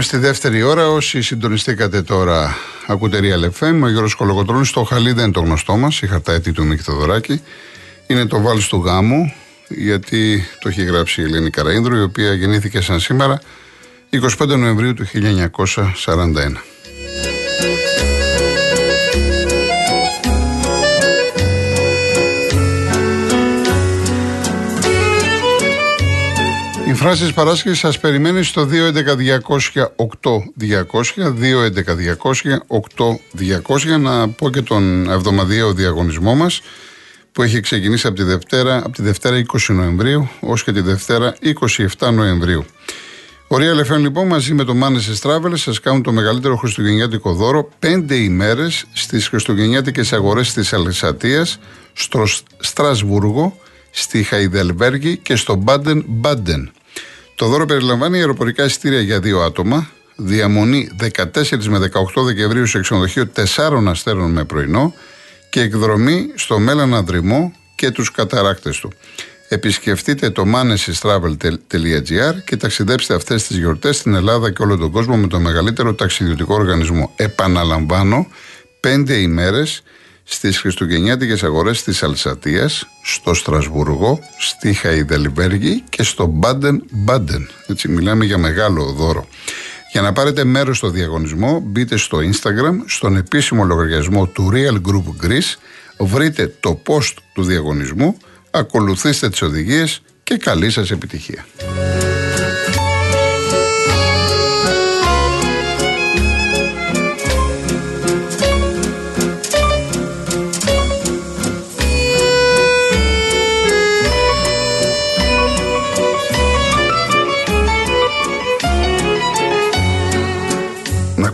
Φτάσαμε στη δεύτερη ώρα. Όσοι συντονιστήκατε τώρα, ακούτε Real FM. Ο Γιώργος Κολογοτρόνη στο χαλί δεν είναι το γνωστό μας, η χαρταέτη του Μίκη Θοδωράκη. Είναι το βάλς του γάμου, γιατί το έχει γράψει η Ελένη Καραίνδρου, η οποία γεννήθηκε σαν σήμερα 25 Νοεμβρίου του 1941. Φράση της Παράσκευης σας περιμένει στο 211-200-8200, 211-200-8200, να πω και τον εβδομαδιαίο διαγωνισμό μας που έχει ξεκινήσει από τη Δευτέρα, από τη Δευτέρα 20 Νοεμβρίου ως και τη Δευτέρα 27 Νοεμβρίου. Ο Real FM λοιπόν μαζί με το Manes Travel σας κάνουν το μεγαλύτερο χριστουγεννιάτικο δώρο 5 ημέρες στις χριστουγεννιάτικες αγορές της Αλεξατίας στο Στρασβούργο, στη Χαϊδελβέργη και στο Μπάντεν Μπάντεν. Το δώρο περιλαμβάνει αεροπορικά εισιτήρια για δύο άτομα, διαμονή 14 με 18 Δεκεμβρίου σε ξενοδοχείο 4 αστέρων με πρωινό και εκδρομή στο Μέλλον Δρυμό και τους καταράκτες του. Επισκεφτείτε το manesystravel.gr και ταξιδέψτε αυτές τις γιορτές στην Ελλάδα και όλο τον κόσμο με το μεγαλύτερο ταξιδιωτικό οργανισμό. Επαναλαμβάνω, 5 ημέρες στις χριστουγεννιάτικες αγορές της Αλσατίας, στο Στρασβουργό, στη Χαϊδελβέργη και στο Μπάντεν Μπάντεν. Έτσι μιλάμε για μεγάλο δώρο. Για να πάρετε μέρος στο διαγωνισμό μπείτε στο Instagram, στον επίσημο λογαριασμό του Real Group Greece, βρείτε το post του διαγωνισμού, ακολουθήστε τις οδηγίες και καλή σας επιτυχία.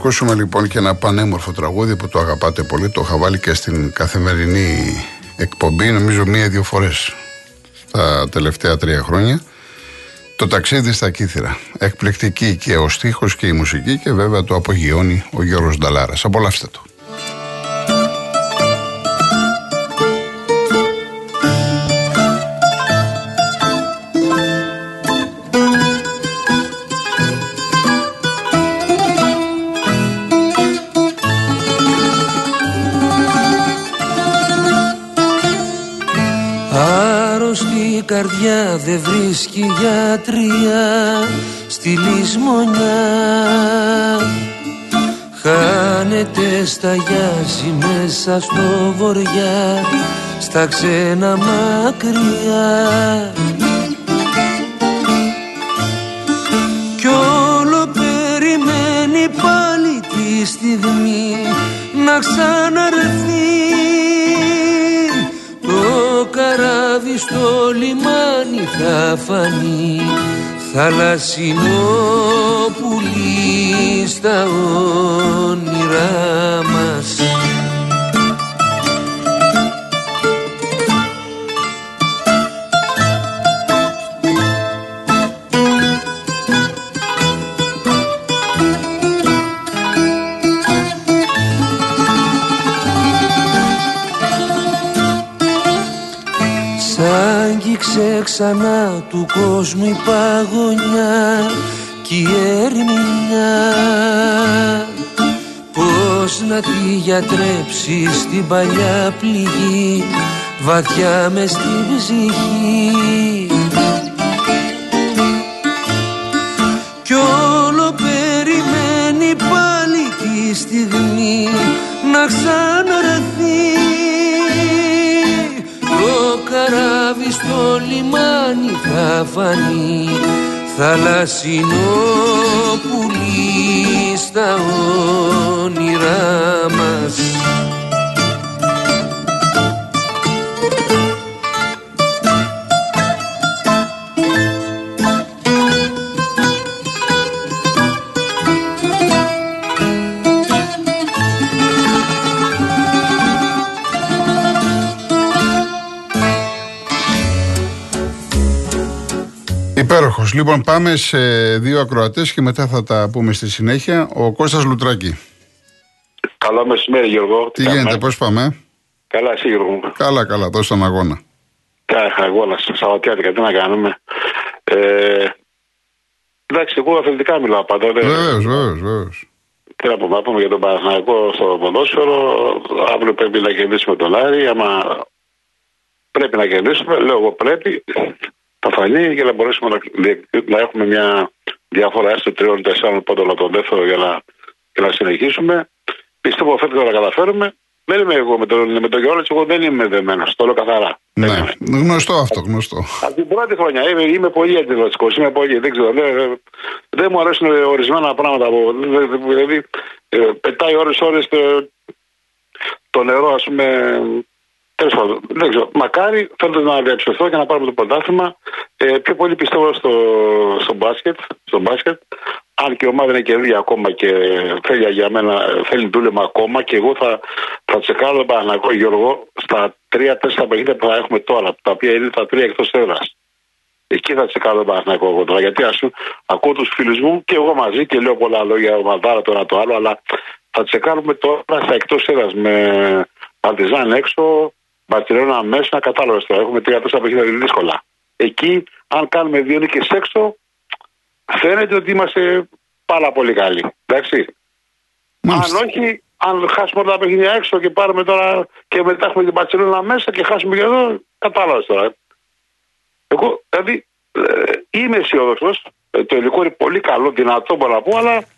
Ακούσουμε λοιπόν και ένα πανέμορφο τραγούδι που το αγαπάτε πολύ. Το είχα βάλει και στην καθημερινή εκπομπή, νομίζω μία-δύο φορές τα τελευταία τρία χρόνια. Το ταξίδι στα Κύθυρα. Εκπληκτική και ο στίχος και η μουσική και βέβαια το απογειώνει ο Γιώργος Νταλάρας. Απολαύστε το. Καρδιά δεν βρίσκει γιατρία στη λησμονιά. Χάνεται σταγιάζει μέσα στο βοριά στα ξένα μακριά. Κι όλο περιμένει πάλι τη στιγμή να ξαναρθεί καράβι στο λιμάνι θα φανεί θαλασσινό πουλί στα όνειρά ξανά του κόσμου η παγωνιά κι η ερμηνιά Πώς να τη γιατρέψεις στην παλιά πληγή βαθιά μες στην ψυχή. Κι όλο περιμένει πάλι τη στιγμή να ξαναρθεί καράβι στο λιμάνι θα φανεί θαλασσινό πουλί στα όνειρά μας Υπέροχο. Λοιπόν, πάμε σε δύο ακροατές και μετά θα τα πούμε στη συνέχεια. Ο Κώστας Λουτράκη. Καλό μεσημέρι, Γιώργο. Τι, γίνεται, πώς πάμε; Καλά, εσύ, Γιώργο. Καλά, καλά, δώσε τον αγώνα. Καλά, αγώνα. Σαββατιάτικα, τι να κάνουμε. Ε, εντάξει, εγώ αθλητικά μιλάω πάντα. δεν- Βεβαίως, βεβαίως, βεβαίως. Τι να πούμε, να πούμε για τον Παναθηναϊκό στο ποδόσφαιρο. Αύριο πρέπει να κερδίσουμε τον Άρη. Άμα πρέπει να κερδίσουμε, λέω εγώ πρέπει. Θα φανεί για να μπορέσουμε να, να έχουμε μια διαφορά έστω τριών-τεσσάρων πόντων από τον δεύτερο για να, για να συνεχίσουμε. Πιστεύω φέτος θα τα καταφέρουμε. Δεν είμαι εγώ με τον, με τον Γιώργος, εγώ δεν είμαι δεμένος. Το λέω καθαρά. Δεν Ναι, είμαι. γνωστό αυτό, γνωστό. Από την πρώτη χρονιά είμαι, είμαι πολύ αντιδραστικό. Είμαι πολύ, δεν ξέρω. Δεν, δεν μου αρέσουν ορισμένα πράγματα. από- δε- δε- Δηλαδή, ε, πετάει ώρες-ώρες το, το νερό, ας πούμε. Τέλος πάντων, δεν ξέρω. Μακάρι θέλω να διαψευθώ και να πάρουμε το πρωτάθλημα. Ε, πιο πολύ πιστεύω στο, στο μπάσκετ. Στο μπάσκετ. Αν και η ομάδα είναι κερδί ακόμα και θέλει για μένα, θέλει δούλευμα ακόμα και εγώ θα, θα τσεκάρω τον Παναγό Γιώργο στα 3-4 παιχνίδια που θα έχουμε τώρα, τα οποία είναι τα τρία εκτός έδρας. Εκεί θα τσεκάρω τον Παναγό εγώ τώρα. Γιατί ας πούμε, ακούω τους φίλους μου και εγώ μαζί και λέω πολλά λόγια, ομαδάρα το ένα το άλλο, αλλά θα τσεκάρουμε τώρα στα εκτός έδρας με Παρτιζάν έξω, Μπαρσελόνα μέσα, κατάλαβε τώρα. Έχουμε τρία-τέσσερα παιχνίδια είναι δύσκολα. Εκεί, αν κάνουμε δύο νίκες έξω, φαίνεται ότι είμαστε πάρα πολύ καλοί. Εντάξει. Μάλιστα. Αν όχι, αν χάσουμε όλα τα παιχνίδια έξω και πάρουμε τώρα και μετά έχουμε την Παρσελόνα μέσα και χάσουμε και εδώ, κατάλαβε τώρα. Εγώ, δηλαδή, ε, είμαι αισιόδοξος. το υλικό είναι πολύ καλό, δυνατό μπορώ να πω, αλλά δεν- ε,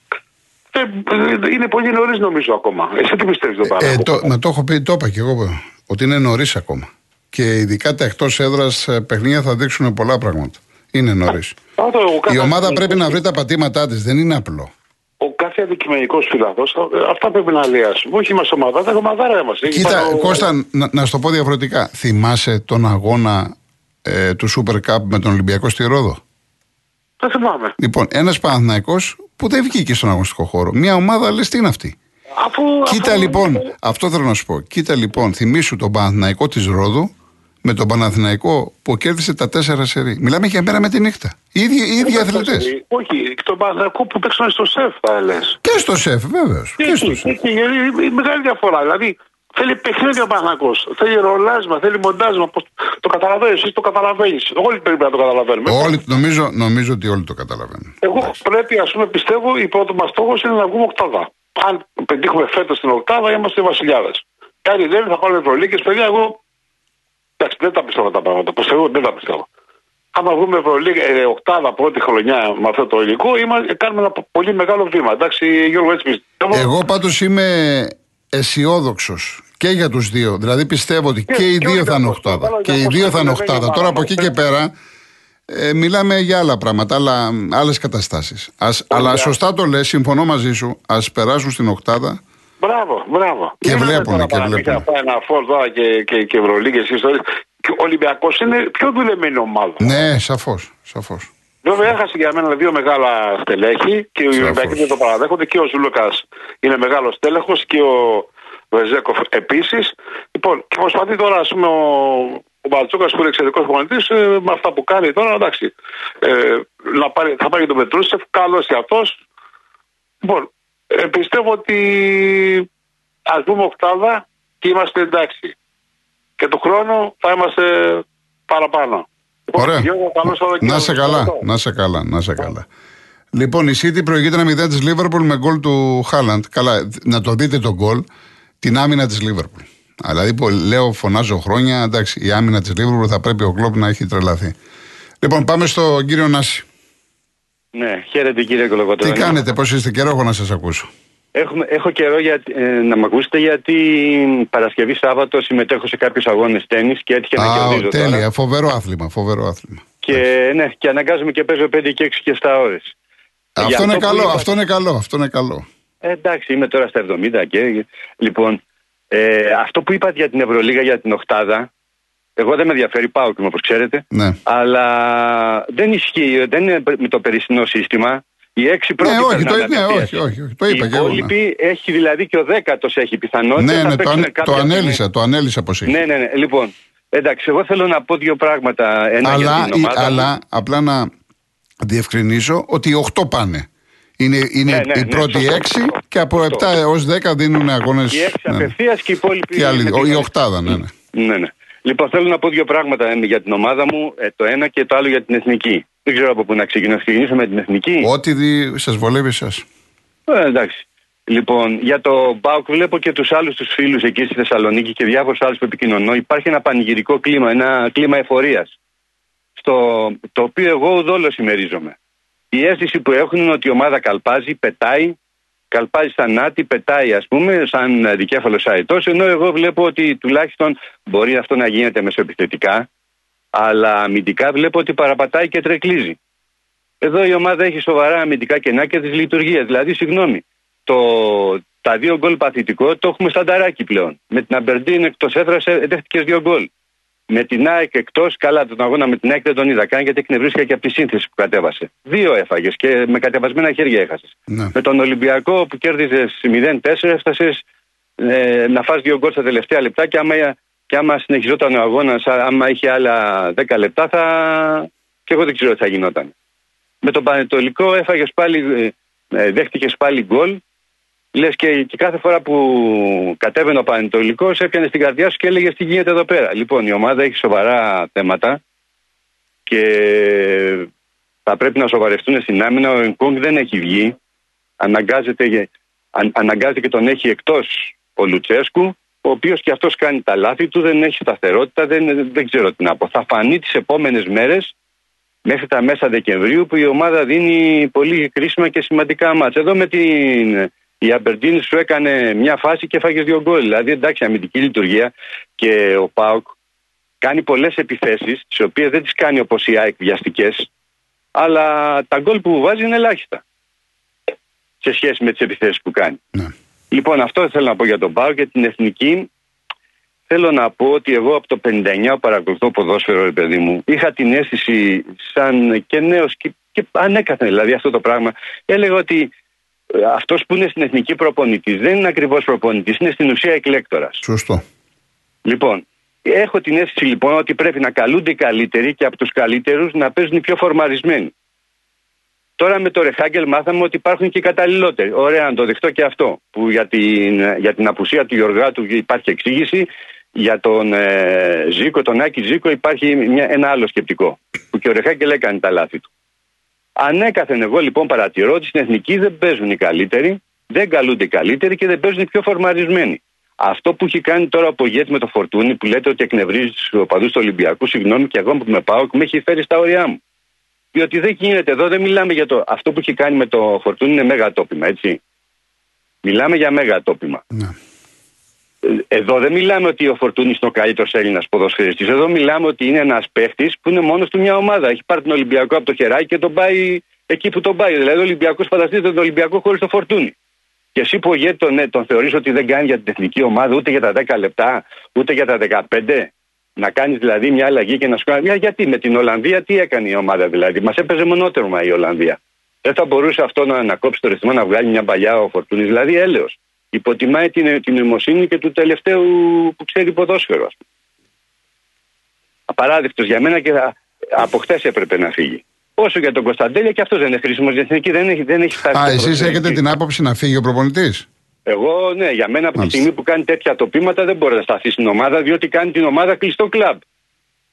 είναι πολύ νωρίς νομίζω ακόμα. Εσύ τι πιστεύεις τον Ε, Παναγό. το, να το έχω πει, το είπα και εγώ, ότι είναι νωρίς ακόμα. Και ειδικά τα εκτός έδρας παιχνίδια θα δείξουν πολλά πράγματα. Είναι νωρίς. Α, το- ο Η κάθε- ομάδα πρέπει να βρει τα πατήματά της, δεν είναι απλό. Ο κάθε αντικειμενικός φιλαθό, αυτά πρέπει να λέει. ας πούμε. Όχι είμαστε ομάδα, δεν ομαδάρα είμαστε. Κοίτα, Υπάρχει ο- Κώστα, να, να σου το πω διαφορετικά. Θυμάσαι τον αγώνα ε, του Super Cup με τον Ολυμπιακό στη Ρόδο; Δεν θυμάμαι. Λοιπόν, ένας Παναθυναϊκό που δεν βγήκε στον αγωνιστικό χώρο. Μια ομάδα λες τι είναι αυτή; Αφού, Κοίτα αφού- λοιπόν, αυτό θέλω να σου πω. Κοίτα λοιπόν, θυμήσου τον Παναθηναϊκό της Ρόδου με τον Παναθηναϊκό που κέρδισε τα τέσσερα σερή. Μιλάμε για μέρα με τη νύχτα. Οι ίδιοι, οι ίδιοι αθλητές. Όχι, και τον Παναγό που παίξαν στο σεφ, θα λε. Και στο σεφ, βέβαιω. Και στο σεφ. Είναι μεγάλη διαφορά. Δηλαδή θέλει παιχνίδι ο Παναγός. Θέλει ρολάσμα, θέλει μοντάσμα. Πώς... Το καταλαβαίνεις, εσύ το καταλαβαίνεις. Όλοι πρέπει να το καταλαβαίνουμε. Όλοι, νομίζω, νομίζω ότι όλοι το καταλαβαίνουν. Εγώ πρέπει, ας πούμε, πιστεύω, η πρώτη μας στόχος είναι να βγούμε οκτάδα. Αν πετύχουμε φέτος την οκτάδα, είμαστε βασιλιάδες. Κάτι δεν θα πάρουμε προλίκε, παιδιά, εγώ. Εντάξει, δεν τα πιστεύω τα πράγματα. Πώ εγώ δεν τα πιστεύω. Άμα βγούμε προλίγα, ε, οκτάδα πρώτη χρονιά με αυτό το υλικό, είμαστε, κάνουμε ένα πολύ μεγάλο βήμα. Εντάξει, Γιώργο, έτσι πιστεύω. Εγώ πάντως είμαι αισιόδοξος και για τους δύο. Δηλαδή πιστεύω ότι και οι και δύο όλοι θα είναι τα οκτάδα. Ολυμπιακός, Και οι δύο θα είναι Ολυμπιακός, οκτάδα. Τώρα από εκεί και πέρα ε, μιλάμε για άλλα πράγματα, άλλα, άλλες καταστάσεις. Ας, αλλά σωστά το λες, συμφωνώ μαζί σου, ας περάσουν στην οκτάδα. Μπράβο, μπράβο. Και Μην λέμε βλέπουνε, τώρα και παραμύθια, βλέπουνε. αυτά, Ένα φόρ τώρα και, και, και Ευρωλίγες ιστορίες. Ο Ολυμπιακός είναι πιο δουλεμένη ομάδα. Ναι, σαφώς, σαφώς. Βέβαια, έχασε για μένα δύο μεγάλα στελέχη και οι Σαφώς. Ολυμπιακοί δεν το παραδέχονται και ο Ζούλοκα είναι μεγάλος τέλεχο και ο Βεζέκοφ επίσης. Λοιπόν, και προσπαθεί τώρα, ας πούμε, ο, ο Μπαλτσόκα που είναι εξαιρετικός προπονητής, ε, με αυτά που κάνει τώρα, εντάξει. Ε, να πάρει, θα πάρει και τον Πετρούσεφ, καλός και αυτό. Λοιπόν, ε, πιστεύω ότι ας δούμε οκτάδα και είμαστε εντάξει. Και του χρόνου θα είμαστε παραπάνω. Λοιπόν, Ωραία. Γιώργο, καλό Σαββατοκύριακο. Να σε καλά, να σε καλά, να σε καλά. Λοιπόν, η City προηγείται ένα 0 της Λίβερπουλ με γκολ του Χάλαντ. Καλά, να το δείτε τον γκολ, την άμυνα της Λίβερπουλ. Δηλαδή, που λέω, φωνάζω χρόνια, εντάξει, η άμυνα της Λίβερπουλ θα πρέπει ο Κλόπ να έχει τρελαθεί. Λοιπόν, πάμε στον κύριο Νάση. Ναι, χαίρετε κύριε Τι Κολοκοτρώνη. κάνετε, πώς είστε, καιρό έχω να σας ακούσω. Έχουμε, έχω καιρό για, ε, να με ακούσετε γιατί Παρασκευή Σάββατο συμμετέχω σε κάποιους αγώνες τέννη και έτυχε να Α, κερδίζω τέλεια, τώρα. φοβερό άθλημα, φοβερό άθλημα. Και, ναι, και αναγκάζομαι και παίζω 5 και 6 και 7 ώρες. Αυτό είναι που καλό, είπα- αυτό είναι καλό, αυτό είναι καλό. Ε, εντάξει, είμαι τώρα στα 70 και. Λοιπόν, ε, αυτό που είπατε για την Ευρωλίγα για την Οχτάδα, εγώ δεν με ενδιαφέρει, πάω και όπως ξέρετε. Ναι. Αλλά δεν ισχύει, δεν είναι με το περσινό σύστημα. Οι έξι πρώτοι Ναι, όχι, το, περνάνε ναι, απευθείας. όχι, όχι, όχι, το είπα Οι και εγώ. ναι. υπόλοιποι έχει δηλαδή και ο δέκατος έχει πιθανότητα. Ναι, να ναι, το, παίξουν ανε- το κάποια στιγμή. ανέλησα, το ανέλησα πώ έχει. Ναι, ναι, ναι. Λοιπόν, εντάξει, εγώ θέλω να πω δύο πράγματα. Ένα αλλά, για την ομάδα. μου. αλλά απλά να διευκρινίσω ότι οι 8 πάνε. Είναι, είναι Ναι, ναι, οι ναι, πρώτοι σωστό, 6 σωστό. και από 7 έως 10 δίνουν αγώνες. Οι έξι απευθείας και οι υπόλοιποι. Και άλλοι, με ο- την- η οκτάδα, ναι, ναι. Ναι, ναι. Λοιπόν, θέλω να πω δύο πράγματα ε, για την ομάδα μου. ε, Το ένα και το άλλο για την εθνική. Δεν ξέρω από πού να ξεκινήσω. Ξεκινήσω με την εθνική; Ό,τι σας βολεύει εσά. Ε, εντάξει. Λοιπόν, για το Μπάουκ βλέπω και τους άλλους τους φίλους εκεί στη Θεσσαλονίκη και διάφορους άλλους που επικοινωνώ. Υπάρχει ένα πανηγυρικό κλίμα, ένα κλίμα εφορίας. Το οποίο εγώ ουδόλως συμμερίζομαι. Η αίσθηση που έχουν είναι ότι η ομάδα καλπάζει, πετάει, καλπάζει σαν νάτι, πετάει ας πούμε, σαν δικέφαλος αετό. Ενώ εγώ βλέπω ότι τουλάχιστον μπορεί αυτό να γίνεται μεσοεπιθετικά, αλλά αμυντικά βλέπω ότι παραπατάει και τρεκλίζει. Εδώ η ομάδα έχει σοβαρά αμυντικά κενά και δυσλειτουργία. Δηλαδή, συγγνώμη, το, τα δύο γκολ παθητικό το έχουμε στανταράκι πλέον. Με την Αμπερντίν εκτός έδρας δέχτηκες δύο γκολ. Με την ΑΕΚ εκτός, καλά τον αγώνα με την ΑΕΚ δεν τον είδα καν γιατί εκνευρίστηκα και από τη σύνθεση που κατέβασε. Δύο έφαγες και με κατεβασμένα χέρια έχασες. Ναι. Με τον Ολυμπιακό που κέρδιζες 0-4 έφτασες ε, να φας δύο γκολ στα τελευταία λεπτά και άμα, και άμα συνεχιζόταν ο αγώνας, άμα είχε άλλα 10 λεπτά, θα. και εγώ δεν ξέρω τι θα γινόταν. Με τον Πανετολικό έφαγες πάλι, ε, ε δέχτηκες πάλι γκολ Λες και, και κάθε φορά που κατέβαινε ο Πανετολικός, έπιανε στην καρδιά σου και έλεγε τι γίνεται εδώ πέρα. Λοιπόν, η ομάδα έχει σοβαρά θέματα και θα πρέπει να σοβαρευτούν στην άμυνα. Ο Ενκούγκ δεν έχει βγει. Αναγκάζεται, αν, αναγκάζεται και τον έχει εκτός ο Λουτσέσκου, ο οποίος και αυτός κάνει τα λάθη του, δεν έχει σταθερότητα, δεν, δεν ξέρω τι να πω. Θα φανεί τις επόμενες μέρες μέχρι τα μέσα Δεκεμβρίου που η ομάδα δίνει πολύ κρίσιμα και σημαντικά μάτσα. Εδώ με την η Αμπερντίνη σου έκανε μια φάση και έφαγες δύο γκολ. Δηλαδή, εντάξει, αμυντική λειτουργία και ο Πάουκ κάνει πολλές επιθέσεις, τις οποίες δεν τις κάνει όπως οι ΑΕΚ βιαστικές, αλλά τα γκολ που βάζει είναι ελάχιστα σε σχέση με τις επιθέσεις που κάνει. Ναι. Λοιπόν, αυτό θέλω να πω για τον Πάουκ και την εθνική. Θέλω να πω ότι εγώ από το 59 παρακολουθώ ποδόσφαιρο, ρε παιδί μου. Είχα την αίσθηση σαν και νέος και, και ανέκαθεν δηλαδή αυτό το πράγμα. Έλεγα ότι ε, αυτός που είναι στην εθνική προπονητής δεν είναι ακριβώς προπονητής, είναι στην ουσία εκλέκτορας. Σωστό. Λοιπόν, έχω την αίσθηση λοιπόν ότι πρέπει να καλούνται οι καλύτεροι και από τους καλύτερους να παίζουν οι πιο φορμαρισμένοι. Τώρα με το Ρεχάγκελ μάθαμε ότι υπάρχουν και οι καταλληλότεροι. Ωραία, να το δεχτώ και αυτό. Που για την, για την απουσία του Γιωργάτου υπάρχει εξήγηση. Για τον ε, Ζήκο, τον Άκη Ζήκο, υπάρχει μια, ένα άλλο σκεπτικό. Που και ο Ρεχάγκελ έκανε τα λάθη του. Ανέκαθεν εγώ λοιπόν παρατηρώ ότι στην εθνική δεν παίζουν οι καλύτεροι, δεν καλούνται οι καλύτεροι και δεν παίζουν οι πιο φορμαρισμένοι. Αυτό που έχει κάνει τώρα ο Πογέτη με το Φορτούνι που λέτε ότι εκνευρίζει τους οπαδούς του Ολυμπιακού, συγγνώμη και εγώ που με πάω και με έχει φέρει στα όρια μου. Διότι δεν γίνεται εδώ, δεν μιλάμε για το. Αυτό που έχει κάνει με το Φορτούνι είναι μέγα τόπιμα, έτσι. Μιλάμε για μέγα τόπιμα. Ναι. Εδώ δεν μιλάμε ότι ο Φορτούνης είναι ο καλύτερος Έλληνας ποδοσφαιριστής. Εδώ μιλάμε ότι είναι ένας παίχτης που είναι μόνος του μια ομάδα. Έχει πάρει τον Ολυμπιακό από το χεράκι και τον πάει εκεί που τον πάει. Δηλαδή ο Ολυμπιακός φανταστείτε τον Ολυμπιακό χωρίς το Φορτούνη. Και εσύ που ο τον, ναι, τον θεωρείς ότι δεν κάνει για την εθνική ομάδα ούτε για τα 10 λεπτά, ούτε για τα 15. Να κάνεις δηλαδή μια αλλαγή και να σου κάνει. Γιατί με την Ολλανδία τι έκανε η ομάδα δηλαδή; Μας έπαιζε μονότερμα η Ολλανδία. Δεν θα μπορούσε αυτό να ανακόψει το ρυθμό να βγάλει μια παλιά ο Φορτούνης. Δηλαδή έλεος υποτιμάει την, την νοημοσύνη και του τελευταίου που ξέρει ποδόσφαιρο. Απαράδεκτος για μένα και από χτε έπρεπε να φύγει. Όσο για τον Κωνσταντέλια και αυτός δεν είναι χρήσιμος για εθνική, δεν έχει, δεν έχει φτάσει. Α, εσείς έχετε την άποψη να φύγει ο προπονητής; Εγώ, ναι, για μένα από τη στιγμή που κάνει τέτοια τοπήματα δεν μπορεί να σταθεί στην ομάδα, διότι κάνει την ομάδα κλειστό κλαμπ.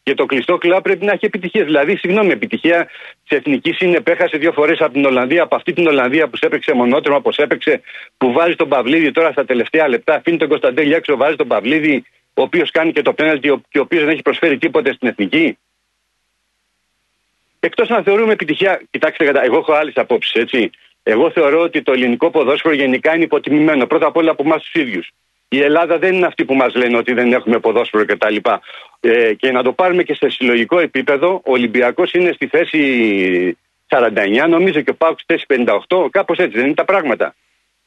Και το κλειστό κλαμπ πρέπει να έχει επιτυχία. Δηλαδή, συγγνώμη, επιτυχία της εθνικής είναι πέχασε δύο φορές από την Ολλανδία, από αυτή την Ολλανδία που σε έπαιξε μονότρεμα, όπως έπαιξε, που βάζει τον Παυλίδη τώρα στα τελευταία λεπτά, αφήνει τον Κωνσταντέλη έξω, βάζει τον Παυλίδη, ο οποίος κάνει και το πέναλτι και ο οποίος δεν έχει προσφέρει τίποτε στην εθνική. Εκτός να θεωρούμε επιτυχία, κοιτάξτε, εγώ έχω άλλες απόψεις, έτσι. Εγώ θεωρώ ότι το ελληνικό ποδόσφαιρο γενικά είναι υποτιμημένο. Πρώτα απ' όλα από εμάς τους ίδιους. Η Ελλάδα δεν είναι αυτή που μας λένε ότι δεν έχουμε ποδόσφαιρο κτλ. Ε, και να το πάρουμε και σε συλλογικό επίπεδο, ο Ολυμπιακός είναι στη θέση 49, νομίζω και ο Πάουκ στη θέση 58. Κάπως έτσι δεν είναι τα πράγματα.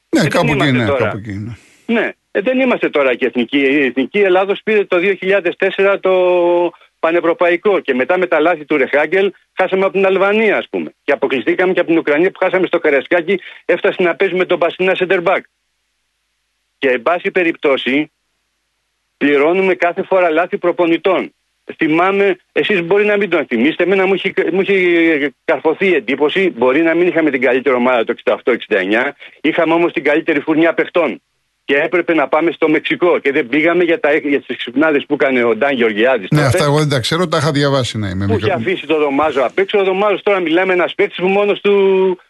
Ναι, ε, κάπου εκεί, είναι, κάπου εκεί είναι. Ναι, ε, δεν είμαστε τώρα και εθνική. Η εθνική Ελλάδος πήρε το 2004 το πανευρωπαϊκό και μετά με τα λάθη του Ρεχάγκελ χάσαμε από την Αλβανία, ας πούμε. Και αποκλειστήκαμε και από την Ουκρανία που χάσαμε στο Καρασκάκι, έφτασε να παίζουμε τον Πασινά Σεντερμπάκ. Και εν πάση περιπτώσει πληρώνουμε κάθε φορά λάθη προπονητών. Θυμάμαι, εσείς μπορεί να μην τον θυμίσετε. Εμένα μου έχει, μου έχει καρφωθεί η εντύπωση. Μπορεί να μην είχαμε την καλύτερη ομάδα το 68-69. Είχαμε όμως την καλύτερη φουρνιά παιχτών. και έπρεπε να πάμε στο Μεξικό. Και δεν πήγαμε για, τα, για τις ξυπνάδες που έκανε ο Ντάν Γεωργιάδης. Ναι, αυτά εγώ δεν τα ξέρω, τα είχα διαβάσει να είμαι. Που είχε αφήσει το Δωμάζο απ' έξω. Ο Δωμάζος τώρα μιλάμε ένας παίκτης που μόνος του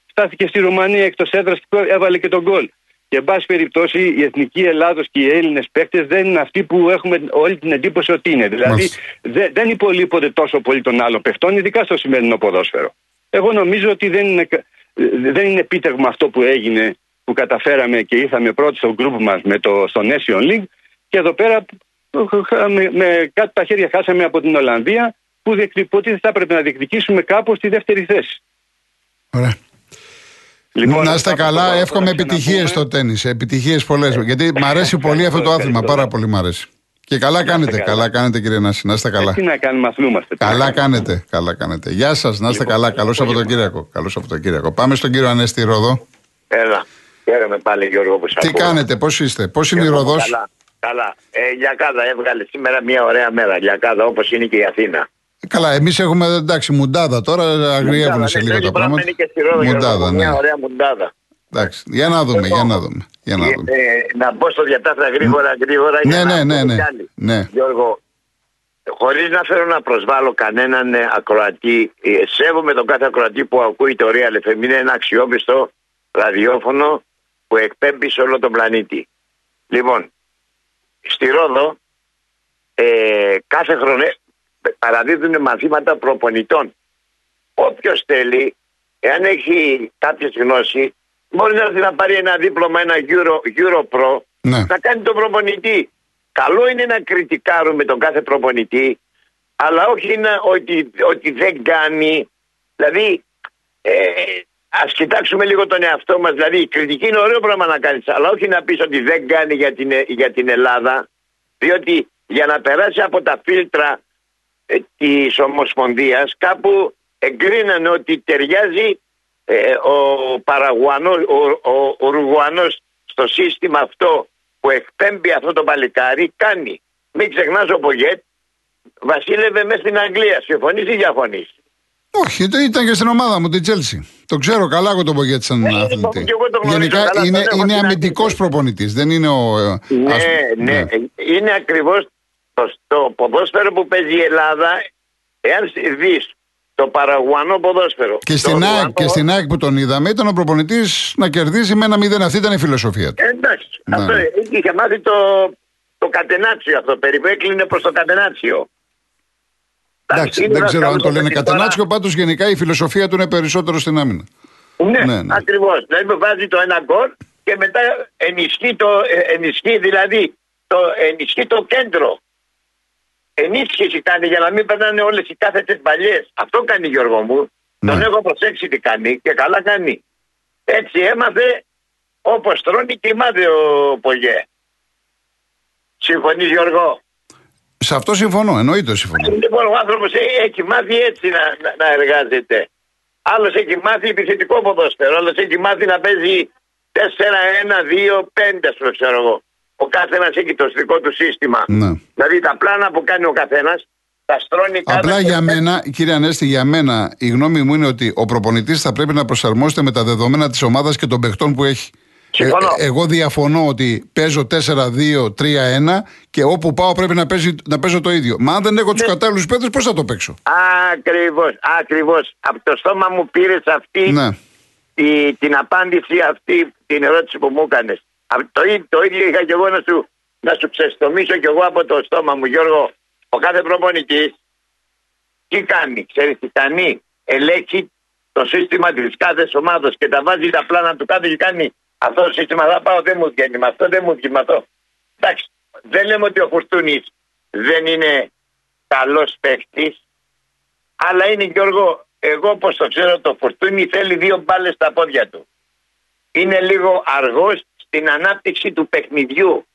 στάθηκε στη Ρουμανία εκτός έδρας και έβαλε και τον γκολ. Και εν πάση περιπτώσει η εθνική Ελλάδος και οι Έλληνες παίκτες δεν είναι αυτοί που έχουμε όλη την εντύπωση ότι είναι. Δηλαδή δε, δεν υπολείπονται τόσο πολύ των άλλων παιχτών, ειδικά στο σημερινό ποδόσφαιρο. Εγώ νομίζω ότι δεν είναι, δεν είναι επίτευγμα αυτό που έγινε, που καταφέραμε και ήρθαμε πρώτοι στο γκρουπ μας στο Nation League. Και εδώ πέρα με, με κάτω τα χέρια χάσαμε από την Ολλανδία που, που θα έπρεπε να διεκδικήσουμε κάπου στη δεύτερη θέση. Ωραία. Λοιπόν, να είστε καλά, εύχομαι επιτυχίες στο τέννη. Επιτυχίες πολλές. Ε, γιατί μου αρέσει πολύ αυτό το άθλημα, πάρα πολύ μου αρέσει. Και καλά κάνετε, καλά κάνετε κύριε Νάση, να είστε καλά. Τι να κάνουμε, αθλούμαστε. Καλά κάνετε, καλά κάνετε. Γεια σας, να είστε καλά. Καλό Σαββατοκύριακο. Καλό Σαββατοκύριακο. Πάμε στον κύριο Ανέστη Ρόδο. Έλα. Χαίρομαι πάλι Γιώργο που Τι κάνετε, πώς είστε, πώς είναι η Ροδό. Καλά, καλά. Ε, Λιακάδα έβγαλε σήμερα μια ωραία μέρα. Λιακάδα όπως είναι και η Αθήνα. Καλά, εμείς έχουμε εντάξει μουντάδα τώρα, αγριεύουν σε λίγο τα πράγματα. Μουντάδα, ναι. Μια ωραία μουντάδα. Εντάξει, για να δούμε, για να δούμε. Για να, δούμε. Ε, να μπω στο διατάφρα γρήγορα, γρήγορα. Ναι, ναι, ναι, ναι, ναι. Γιώργο, χωρίς να θέλω να προσβάλλω κανέναν ε, ακροατή, ε, σέβομαι τον κάθε ακροατή που ακούει το Real FM. Είναι ένα αξιόπιστο ραδιόφωνο που εκπέμπει σε όλο τον πλανήτη. Λοιπόν, στη Ρόδο, ε, κάθε χρόνο, παραδίδουν μαθήματα προπονητών. Όποιος θέλει, εάν έχει κάποια γνώση, μπορεί να έρθει να πάρει ένα δίπλωμα, ένα Euro, Euro Pro, ναι. να κάνει τον προπονητή. Καλό είναι να κριτικάρουμε τον κάθε προπονητή, αλλά όχι να, ότι, ότι δεν κάνει. Δηλαδή, ε, ας κοιτάξουμε λίγο τον εαυτό μας. Δηλαδή, η κριτική είναι ωραίο πράγμα να κάνεις, αλλά όχι να πεις ότι δεν κάνει για την, για την Ελλάδα, διότι για να περάσει από τα φίλτρα ε, της Ομοσπονδίας κάπου εγκρίνανε ότι ταιριάζει ε, ο Παραγουανός, ο, ο, στο σύστημα αυτό που εκπέμπει αυτό το παλικάρι κάνει. Μην ξεχνάς ο Πογέτ βασίλευε μέσα στην Αγγλία. Συμφωνείς ή διαφωνείς; Όχι, ήταν και στην ομάδα μου, την Τσέλσι. Το ξέρω καλά εγώ τον Πογέτ σαν ναι, αθλητή. Γενικά είναι, είναι αμυντικός προπονητής, δεν είναι ο. Ε, ναι, ναι, ναι, είναι ακριβώς το ποδόσφαιρο που παίζει η Ελλάδα, εάν δεις το παραγουανό ποδόσφαιρο. Και στην, ΑΕΚ, και στην ΑΕΚ που τον είδαμε, ήταν ο προπονητής να κερδίσει με ένα μηδέν. Αυτή ήταν η φιλοσοφία του. Ε, εντάξει. Ναι. Αυτό είχε μάθει το, το κατενάτσιο αυτό. Περίπου έκλεινε προς το κατενάτσιο. Εντάξει, δεν ξέρω αν το λένε κατενάτσιο, πάντως γενικά η φιλοσοφία του είναι περισσότερο στην άμυνα. Ναι, ναι, ναι. ακριβώς. Δηλαδή βάζει το ένα γκολ και μετά ενισχύει, το, ε, ενισχύει δηλαδή το, ενισχύει το κέντρο ενίσχυση κάνει για να μην περνάνε όλες οι κάθετες παλιές. Αυτό κάνει Γιώργο μου. Ναι. Τον έχω προσέξει τι κάνει και καλά κάνει. Έτσι έμαθε όπως τρώνε και μάθε ο Πογέ. Συμφωνείς Γιώργο; Σε αυτό συμφωνώ, εννοείται συμφωνώ. Λοιπόν, ο άνθρωπος έχει μάθει έτσι να, να, να εργάζεται. Άλλος έχει μάθει επιθετικό ποδόσφαιρο, άλλος έχει μάθει να παίζει 4-1-2-5, ας ξέρω εγώ ο καθένας έχει το δικό του σύστημα. Ναι. Δηλαδή τα πλάνα που κάνει ο καθένας τα στρώνει κάθε Απλά για μένα, κύριε Ανέστη, για μένα η γνώμη μου είναι ότι ο προπονητής θα πρέπει να προσαρμόζεται με τα δεδομένα της ομάδας και των παιχτών που έχει. Ε, ε, εγώ διαφωνώ ότι παίζω 4-2-3-1 και όπου πάω πρέπει να, παίζει, να παίζω το ίδιο. Μα αν δεν έχω τους ναι. κατάλληλους παίδε, πώς θα το παίξω; Ακριβώς, ακριβώς. Από το στόμα μου πήρες αυτή ναι. την απάντηση αυτή, την ερώτηση που μου έκανες. Το, το ίδιο είχα και εγώ να σου, να σου ξεστομίσω κι εγώ από το στόμα μου, Γιώργο. Ο κάθε προπονητής τι κάνει, ξέρεις τι κάνει; Ελέγχει το σύστημα της κάθε ομάδας και τα βάζει τα πλάνα του κάθε και κάνει αυτό το σύστημα. Θα πάω, δεν μου βγαίνει με αυτό, δεν μου βγαίνει με αυτό. Εντάξει, δεν λέμε ότι ο Φουρτούνη δεν είναι καλός παίχτης, αλλά είναι Γιώργο, εγώ όπω το ξέρω, το Φουρτούνη θέλει δύο μπάλες στα πόδια του. Είναι λίγο αργός στην ανάπτυξη του παιχνιδιού.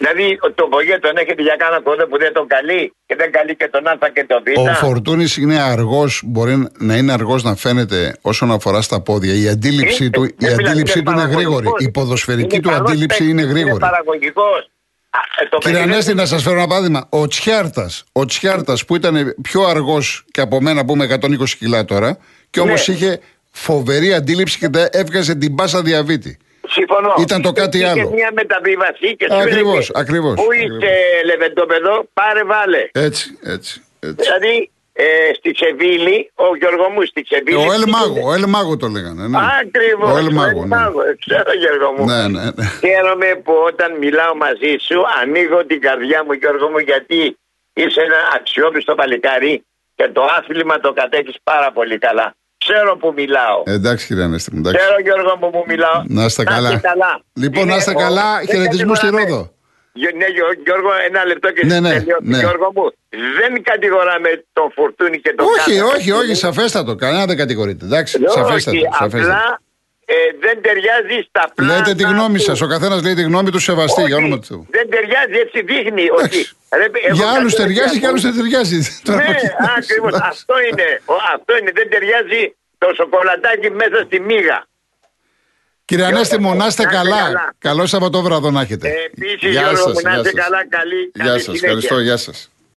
Δηλαδή τον Πογέ τον έχετε για κάνα κόδο που δεν τον καλεί και δεν καλεί και τον Α και τον Β. Ο Φορτούνης είναι αργός, μπορεί να είναι αργός να φαίνεται όσον αφορά στα πόδια. Η αντίληψη είναι, του, η αντίληψη του είναι γρήγορη. Η ποδοσφαιρική είναι του αντίληψη είναι γρήγορη. Είναι παραγωγικό. Ε, Κύριε Ανέστη, να σας φέρω ένα παράδειγμα. Ο Τσιάρτας, ο Τσιάρτας που ήταν πιο αργός και από μένα που είμαι 120 κιλά τώρα, και όμως ναι. είχε φοβερή αντίληψη και έβγαζε την πάσα διαβήτη. Συμφωνώ. Ήταν το κάτι Υπήρχε άλλο. μια μεταβίβαση και σου Ακριβώς, έλεγε, ακριβώς, Πού ακριβώς. είσαι λεβεντόπεδο, πάρε βάλε. Έτσι, έτσι. έτσι. Δηλαδή ε, στη Σεβίλη, ο Γιώργο μου στη Σεβίλη. Ο Ελ Μάγο, ο Ελ Μάγο το λέγανε. Ναι. Ακριβώς. Ο Ελ Μάγο, ναι. Ξέρω Γιώργο μου. Ναι, ναι, ναι. Χαίρομαι που όταν μιλάω μαζί σου ανοίγω την καρδιά μου Γιώργο μου γιατί είσαι ένα αξιόπιστο παλικάρι και το άθλημα το κατέχεις πάρα πολύ καλά. Ξέρω που μιλάω. Εντάξει, κύριε Ανέστη μου, εντάξει. Ξέρω Γιώργο μου που μιλάω. Να είστε καλά. Λοιπόν, Είναι να είστε ο- καλά. δεν Χαιρετισμού στη κατηγοράμε- Ρόδο. Γιο- Ναι, Γιο- Γιώργο, ένα λεπτό και Ναι, ναι, τελειώ. ναι. Γιώργο μου, δεν κατηγοράμε το φορτούνι και το Όχι, κάθε όχι, όχι, φορτούνι. σαφέστατο. Κανένα δεν κατηγορείται. Εντάξει, Όχι, σαφέστατο. σαφέστατο. απλά ε, δεν ταιριάζει στα πλάνα. Λέτε τη γνώμη του. σας. Ο καθένας λέει τη γνώμη του σεβαστή. Για Όχι, όνομα του Θεού. Δεν ταιριάζει, έτσι δείχνει ότι. Εντάξει. Ρε, εγώ Για άλλους κάτι ταιριάζει, για άλλους δεν ταιριάζει. Τώρα Ναι, από εκεί- ακριβώ. αυτό είναι. Ο, αυτό είναι. Δεν ταιριάζει το σοκολατάκι μέσα στη μίγα. Κύριε Ανέστη μου, να είστε Να είστε καλά. καλά. Καλό Σαββατόβραδο να έχετε. Ε, Επίσης, Γεια Γιώργο σας, μου, να γεια είστε σας. καλά. Καλή, Γεια καλή σας, συνέχεια. ευχαριστώ, γεια σας.